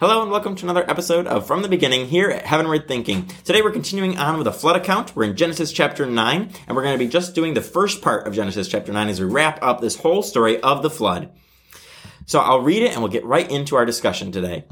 Hello and welcome to another episode of From the Beginning here at Heavenward Thinking. Today we're continuing on with a flood account. We're in Genesis chapter 9, and we're going to be just doing the first part of Genesis chapter 9 as we wrap up this whole story of the flood. So I'll read it and we'll get right into our discussion today.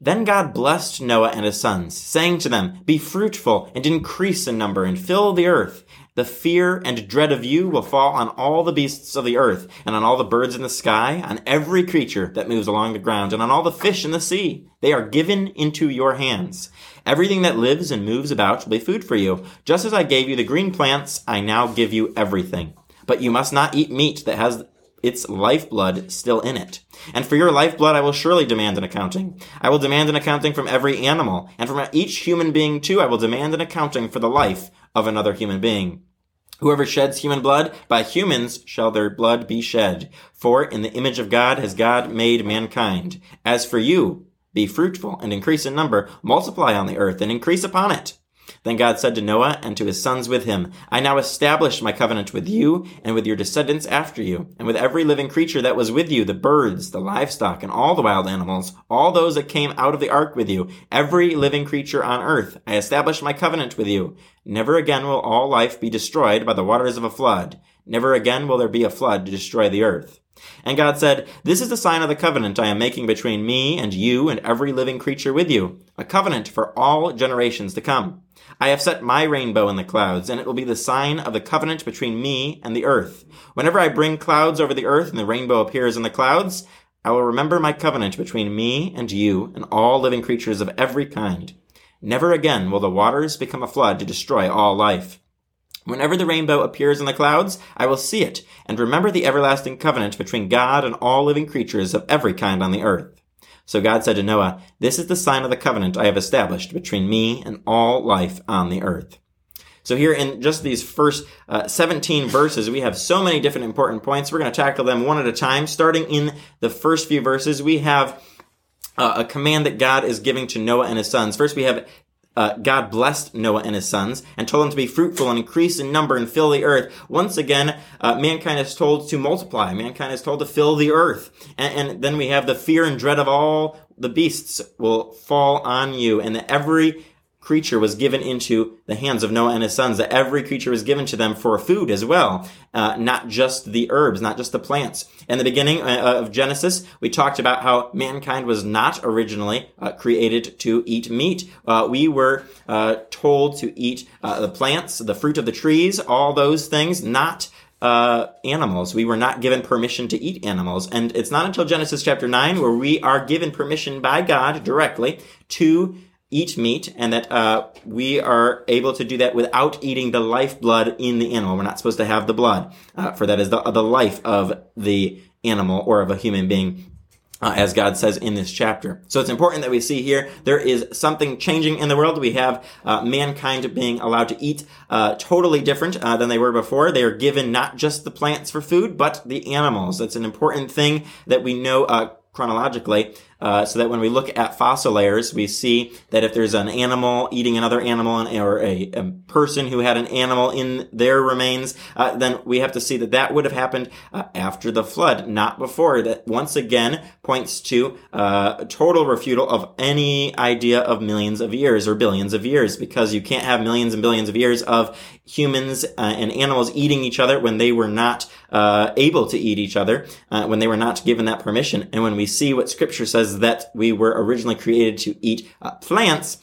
Then God blessed Noah and his sons, saying to them, Be fruitful and increase in number and fill the earth. The fear and dread of you will fall on all the beasts of the earth, and on all the birds in the sky, on every creature that moves along the ground, and on all the fish in the sea. They are given into your hands. Everything that lives and moves about will be food for you. Just as I gave you the green plants, I now give you everything. But you must not eat meat that has its lifeblood still in it. And for your lifeblood, I will surely demand an accounting. I will demand an accounting from every animal, and from each human being too, I will demand an accounting for the life of another human being. Whoever sheds human blood, by humans shall their blood be shed. For in the image of God has God made mankind. As for you, be fruitful and increase in number, multiply on the earth and increase upon it. Then God said to Noah and to his sons with him, I now establish my covenant with you and with your descendants after you, and with every living creature that was with you, the birds, the livestock, and all the wild animals, all those that came out of the ark with you, every living creature on earth. I establish my covenant with you. Never again will all life be destroyed by the waters of a flood. Never again will there be a flood to destroy the earth. And God said, This is the sign of the covenant I am making between me and you and every living creature with you, a covenant for all generations to come. I have set my rainbow in the clouds, and it will be the sign of the covenant between me and the earth. Whenever I bring clouds over the earth and the rainbow appears in the clouds, I will remember my covenant between me and you and all living creatures of every kind. Never again will the waters become a flood to destroy all life. Whenever the rainbow appears in the clouds, I will see it and remember the everlasting covenant between God and all living creatures of every kind on the earth. So God said to Noah, This is the sign of the covenant I have established between me and all life on the earth. So here in just these first uh, 17 verses, we have so many different important points. We're going to tackle them one at a time. Starting in the first few verses, we have uh, a command that God is giving to Noah and his sons. First, we have uh, God blessed Noah and his sons and told them to be fruitful and increase in number and fill the earth. Once again, uh, mankind is told to multiply. Mankind is told to fill the earth. And, and, then we have the fear and dread of all the beasts will fall on you and that every creature was given into the hands of Noah and his sons, that every creature was given to them for food as well, uh, not just the herbs, not just the plants. In the beginning uh, of Genesis, we talked about how mankind was not originally uh, created to eat meat. Uh, we were uh, told to eat uh, the plants, the fruit of the trees, all those things, not uh, animals. We were not given permission to eat animals. And it's not until Genesis chapter 9 where we are given permission by God directly to eat meat and that uh, we are able to do that without eating the lifeblood in the animal. We're not supposed to have the blood, uh, for that is the, the life of the animal or of a human being. Uh, as God says in this chapter. So it's important that we see here there is something changing in the world. We have uh, mankind being allowed to eat uh, totally different uh, than they were before. They are given not just the plants for food, but the animals. That's an important thing that we know uh, chronologically uh, so that when we look at fossil layers, we see that if there's an animal eating another animal or a, a person who had an animal in their remains, uh, then we have to see that that would have happened uh, after the flood, not before. That once again points to uh, a total refutal of any idea of millions of years or billions of years, because you can't have millions and billions of years of humans uh, and animals eating each other when they were not able to eat each other, when they were not given that permission. And when we see what Scripture says that we were originally created to eat uh, plants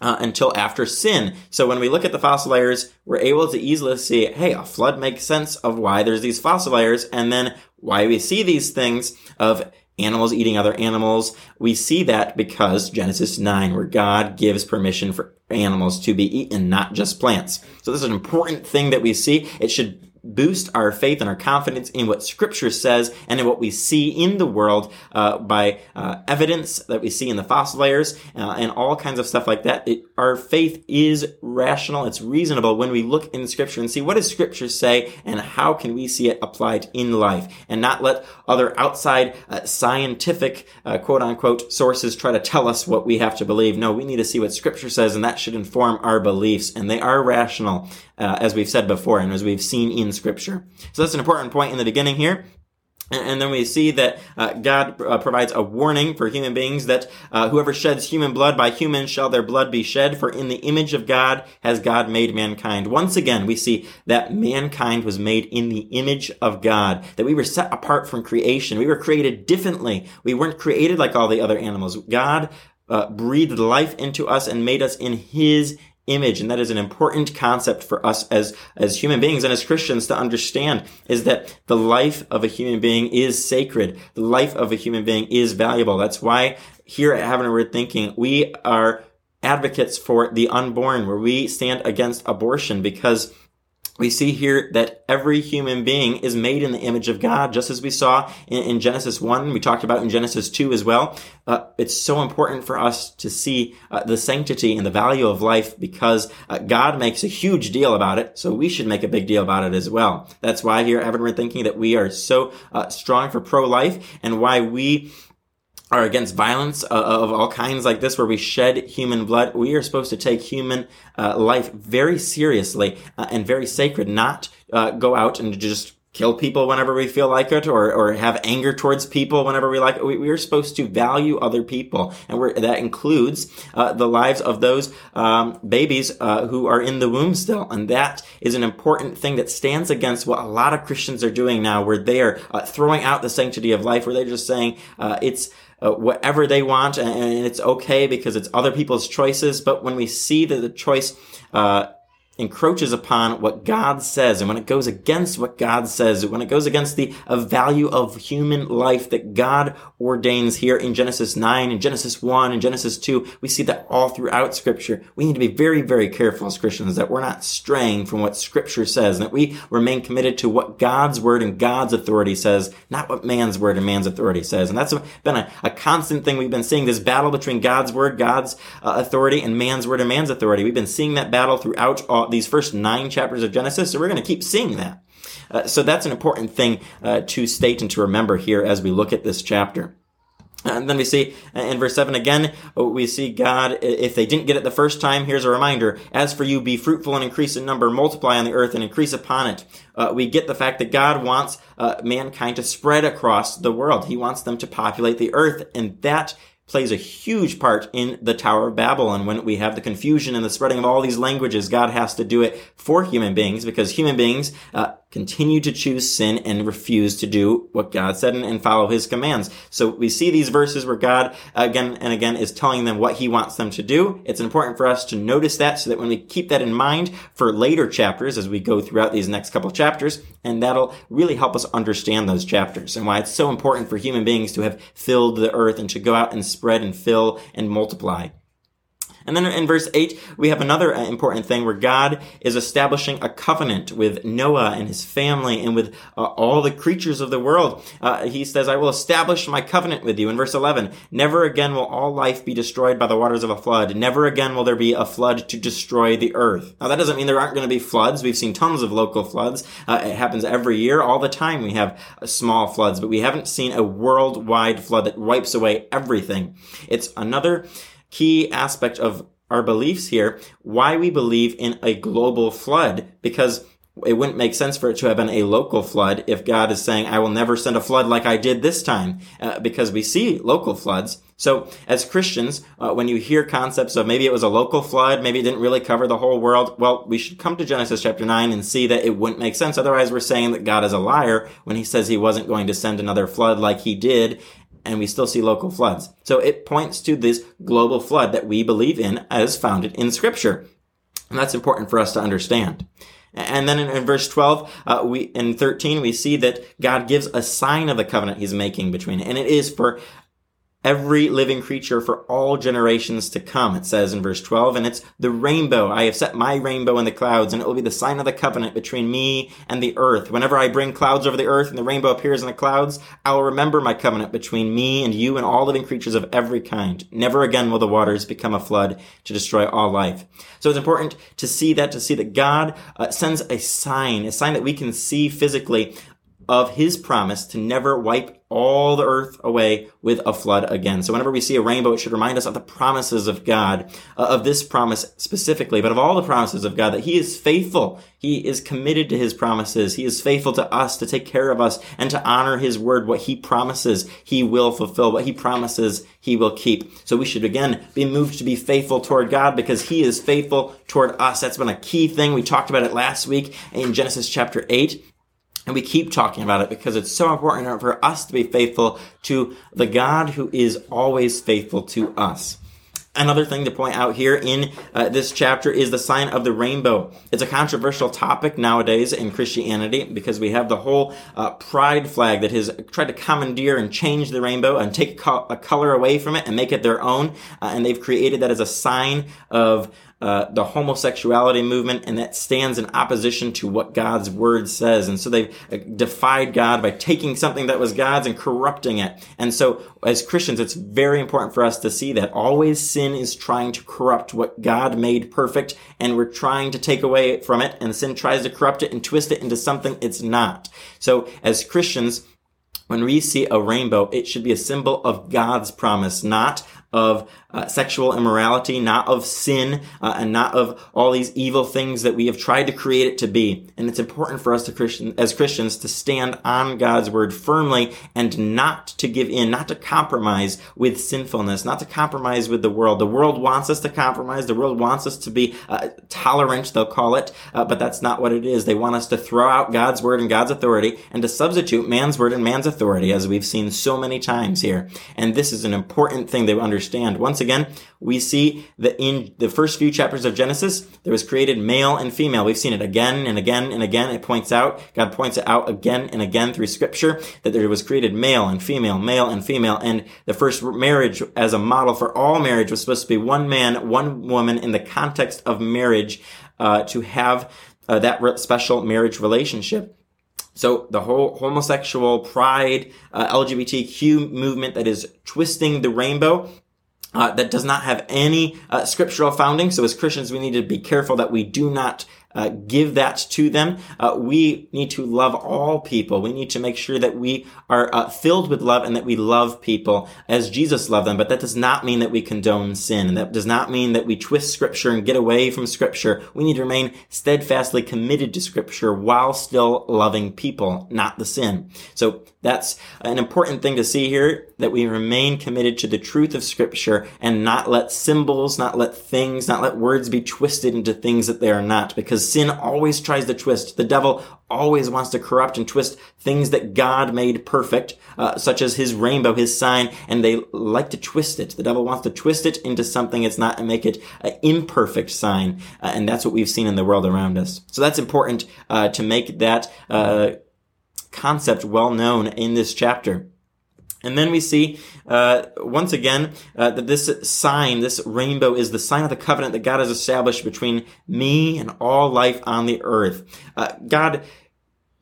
uh, until after sin. So when we look at the fossil layers, we're able to easily see, hey, a flood makes sense of why there's these fossil layers, and then why we see these things of animals eating other animals. We see that because Genesis 9, where God gives permission for animals to be eaten, not just plants. So this is an important thing that we see. It should boost our faith and our confidence in what Scripture says and in what we see in the world uh, by uh, evidence that we see in the fossil layers uh, and all kinds of stuff like that. It, our faith is rational, it's reasonable when we look in Scripture and see what does Scripture say and how can we see it applied in life and not let other outside uh, scientific uh, quote unquote sources try to tell us what we have to believe. No, we need to see what Scripture says and that should inform our beliefs and they are rational uh, as we've said before and as we've seen in scripture. So that's an important point in the beginning here. And then we see that uh, God uh, provides a warning for human beings that uh, whoever sheds human blood by humans shall their blood be shed, for in the image of God has God made mankind. Once again, we see that mankind was made in the image of God, that we were set apart from creation. We were created differently. We weren't created like all the other animals. God uh, breathed life into us and made us in His image. And that is an important concept for us as, as human beings and as Christians to understand is that the life of a human being is sacred. The life of a human being is valuable. That's why here at Heavenward Thinking, we are advocates for the unborn, where we stand against abortion because we see here that every human being is made in the image of God, just as we saw in, in Genesis 1. We talked about in Genesis 2 as well. Uh, it's so important for us to see uh, the sanctity and the value of life because uh, God makes a huge deal about it. So we should make a big deal about it as well. That's why here at we're thinking that we are so uh, strong for pro-life and why we are against violence uh, of all kinds like this where we shed human blood we are supposed to take human uh, life very seriously uh, and very sacred not uh, go out and just kill people whenever we feel like it or, or have anger towards people whenever we like it. We, are supposed to value other people. And that includes uh, the lives of those um, babies uh, who are in the womb still. And that is an important thing that stands against what a lot of Christians are doing now, where they are uh, throwing out the sanctity of life, where they're just saying uh, it's uh, whatever they want and, and, it's okay because it's other people's choices. But when we see that the choice uh, encroaches upon what God says, and when it goes against what God says, when it goes against the value of human life that God ordains here in Genesis 9, in Genesis 1, in Genesis 2, we see that all throughout Scripture. We need to be very, very careful as Christians that we're not straying from what Scripture says, and that we remain committed to what God's Word and God's authority says, not what man's Word and man's authority says. And that's been a, a constant thing we've been seeing, this battle between God's Word, God's uh, authority, and man's Word and man's authority. We've been seeing that battle throughout all these first nine chapters of Genesis, so we're going to keep seeing that. Uh, so that's an important thing uh, to state and to remember here as we look at this chapter. And then we see uh, in verse 7 again, we see God, if they didn't get it the first time, here's a reminder. As for you, be fruitful and increase in number, multiply on the earth and increase upon it. Uh, we get the fact that God wants uh, mankind to spread across the world. He wants them to populate the earth, and that plays a huge part in the Tower of Babel. And when we have the confusion and the spreading of all these languages, God has to do it for human beings because human beings uh, continue to choose sin and refuse to do what God said and, and, follow his commands. So we see these verses where God again and again is telling them what he wants them to do. It's important for us to notice that so that when we keep that in mind for later chapters as we go throughout these next couple chapters, and that'll really help us understand those chapters and why it's so important for human beings to have filled the earth and to go out and spread and fill and multiply. And then in verse 8, we have another uh, important thing where God is establishing a covenant with Noah and his family and with uh, all the creatures of the world. Uh, he says, I will establish my covenant with you. In verse 11, never again will all life be destroyed by the waters of a flood. Never again will there be a flood to destroy the earth. Now that doesn't mean there aren't going to be floods. We've seen tons of local floods. Uh, it happens every year. All the time we have uh, small floods, but we haven't seen a worldwide flood that wipes away everything. It's another key aspect of our beliefs here, why we believe in a global flood, because it wouldn't make sense for it to have been a local flood if God is saying, I will never send a flood like I did this time, uh, because we see local floods. So as Christians, uh, when you hear concepts of maybe it was a local flood, maybe it didn't really cover the whole world, well, we should come to Genesis chapter 9 and see that it wouldn't make sense. Otherwise, we're saying that God is a liar when he says he wasn't going to send another flood like he did and we still see local floods. So it points to this global flood that we believe in as founded in scripture. And that's important for us to understand. And then in, in verse 12, uh, we, in 13, we see that God gives a sign of the covenant he's making between, and it is for every living creature for all generations to come, it says in verse 12. And it's the rainbow. I have set my rainbow in the clouds, and it will be the sign of the covenant between me and the earth. Whenever I bring clouds over the earth and the rainbow appears in the clouds, I will remember my covenant between me and you and all living creatures of every kind. Never again will the waters become a flood to destroy all life. So it's important to see that, to see that God uh, sends a sign, a sign that we can see physically of his promise to never wipe all the earth away with a flood again. So whenever we see a rainbow, it should remind us of the promises of God, uh, of this promise specifically, but of all the promises of God, that he is faithful. He is committed to his promises. He is faithful to us to take care of us and to honor his word. What he promises, he will fulfill. What he promises, he will keep. So we should again be moved to be faithful toward God because he is faithful toward us. That's been a key thing. We talked about it last week in Genesis chapter 8. And we keep talking about it because it's so important for us to be faithful to the God who is always faithful to us. Another thing to point out here in uh, this chapter is the sign of the rainbow. It's a controversial topic nowadays in Christianity because we have the whole uh, pride flag that has tried to commandeer and change the rainbow and take a color away from it and make it their own. Uh, and they've created that as a sign of uh, the homosexuality movement, and that stands in opposition to what God's word says. And so they've uh, defied God by taking something that was God's and corrupting it. And so, as Christians, it's very important for us to see that always sin is trying to corrupt what God made perfect, and we're trying to take away from it, and sin tries to corrupt it and twist it into something it's not. So, as Christians, when we see a rainbow, it should be a symbol of God's promise, not of uh, sexual immorality, not of sin, uh, and not of all these evil things that we have tried to create it to be. And it's important for us to Christian, as Christians to stand on God's word firmly and not to give in, not to compromise with sinfulness, not to compromise with the world. The world wants us to compromise. The world wants us to be uh, tolerant, they'll call it, uh, but that's not what it is. They want us to throw out God's word and God's authority and to substitute man's word and man's authority, as we've seen so many times here. And this is an important thing they understand. Once again, we see that in the first few chapters of Genesis, there was created male and female. We've seen it again and again and again. It points out, God points it out again and again through scripture that there was created male and female, male and female. And the first marriage as a model for all marriage was supposed to be one man, one woman in the context of marriage, uh, to have uh, that special marriage relationship. So the whole homosexual pride, uh, LGBTQ movement that is twisting the rainbow uh, that does not have any uh, scriptural founding. So as Christians, we need to be careful that we do not uh, give that to them. Uh, we need to love all people. We need to make sure that we are uh, filled with love and that we love people as Jesus loved them. But that does not mean that we condone sin. And That does not mean that we twist scripture and get away from scripture. We need to remain steadfastly committed to scripture while still loving people, not the sin. So that's an important thing to see here that we remain committed to the truth of scripture and not let symbols, not let things, not let words be twisted into things that they are not because sin always tries to twist. The devil always wants to corrupt and twist things that God made perfect, uh, such as his rainbow, his sign, and they like to twist it. The devil wants to twist it into something it's not and make it an imperfect sign. Uh, and that's what we've seen in the world around us. So that's important uh, to make that uh, concept well known in this chapter. And then we see, uh, once again, uh, that this sign, this rainbow is the sign of the covenant that God has established between me and all life on the earth. Uh, God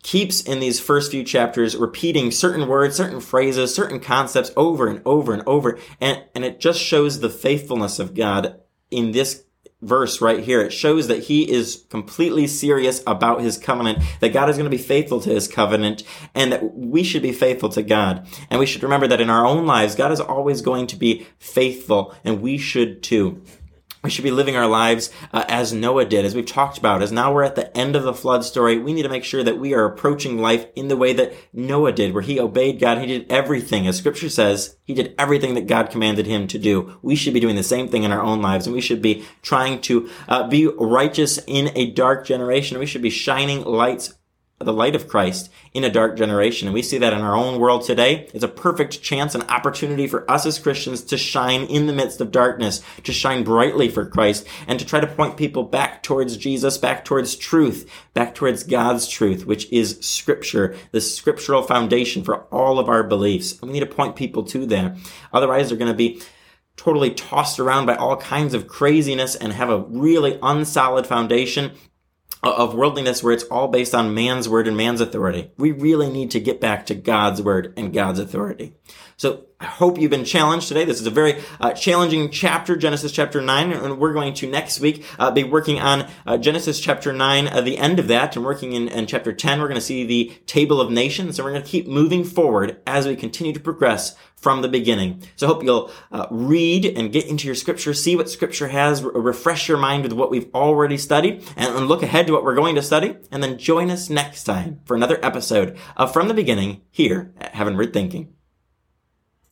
keeps in these first few chapters repeating certain words, certain phrases, certain concepts over and over and over. And, and it just shows the faithfulness of God in this verse right here. It shows that he is completely serious about his covenant, that God is going to be faithful to his covenant, and that we should be faithful to God. And we should remember that in our own lives, God is always going to be faithful, and we should too. We should be living our lives uh, as Noah did, as we've talked about. As now we're at the end of the flood story, we need to make sure that we are approaching life in the way that Noah did, where he obeyed God. He did everything, as scripture says, he did everything that God commanded him to do. We should be doing the same thing in our own lives, and we should be trying to uh, be righteous in a dark generation. We should be shining lights the light of Christ in a dark generation. And we see that in our own world today. It's a perfect chance and opportunity for us as Christians to shine in the midst of darkness, to shine brightly for Christ, and to try to point people back towards Jesus, back towards truth, back towards God's truth, which is scripture, the scriptural foundation for all of our beliefs. And we need to point people to that. Otherwise, they're going to be totally tossed around by all kinds of craziness and have a really unsolid foundation of worldliness where it's all based on man's word and man's authority. We really need to get back to God's word and God's authority. So I hope you've been challenged today. This is a very uh, challenging chapter, Genesis chapter 9, and we're going to next week uh, be working on uh, Genesis chapter 9, uh, the end of that, and working in, in chapter 10. We're going to see the table of nations, and we're going to keep moving forward as we continue to progress from the beginning. So I hope you'll uh, read and get into your scripture, see what scripture has, re- refresh your mind with what we've already studied, and, and look ahead to what we're going to study, and then join us next time for another episode of From the Beginning here at Heavenward Thinking.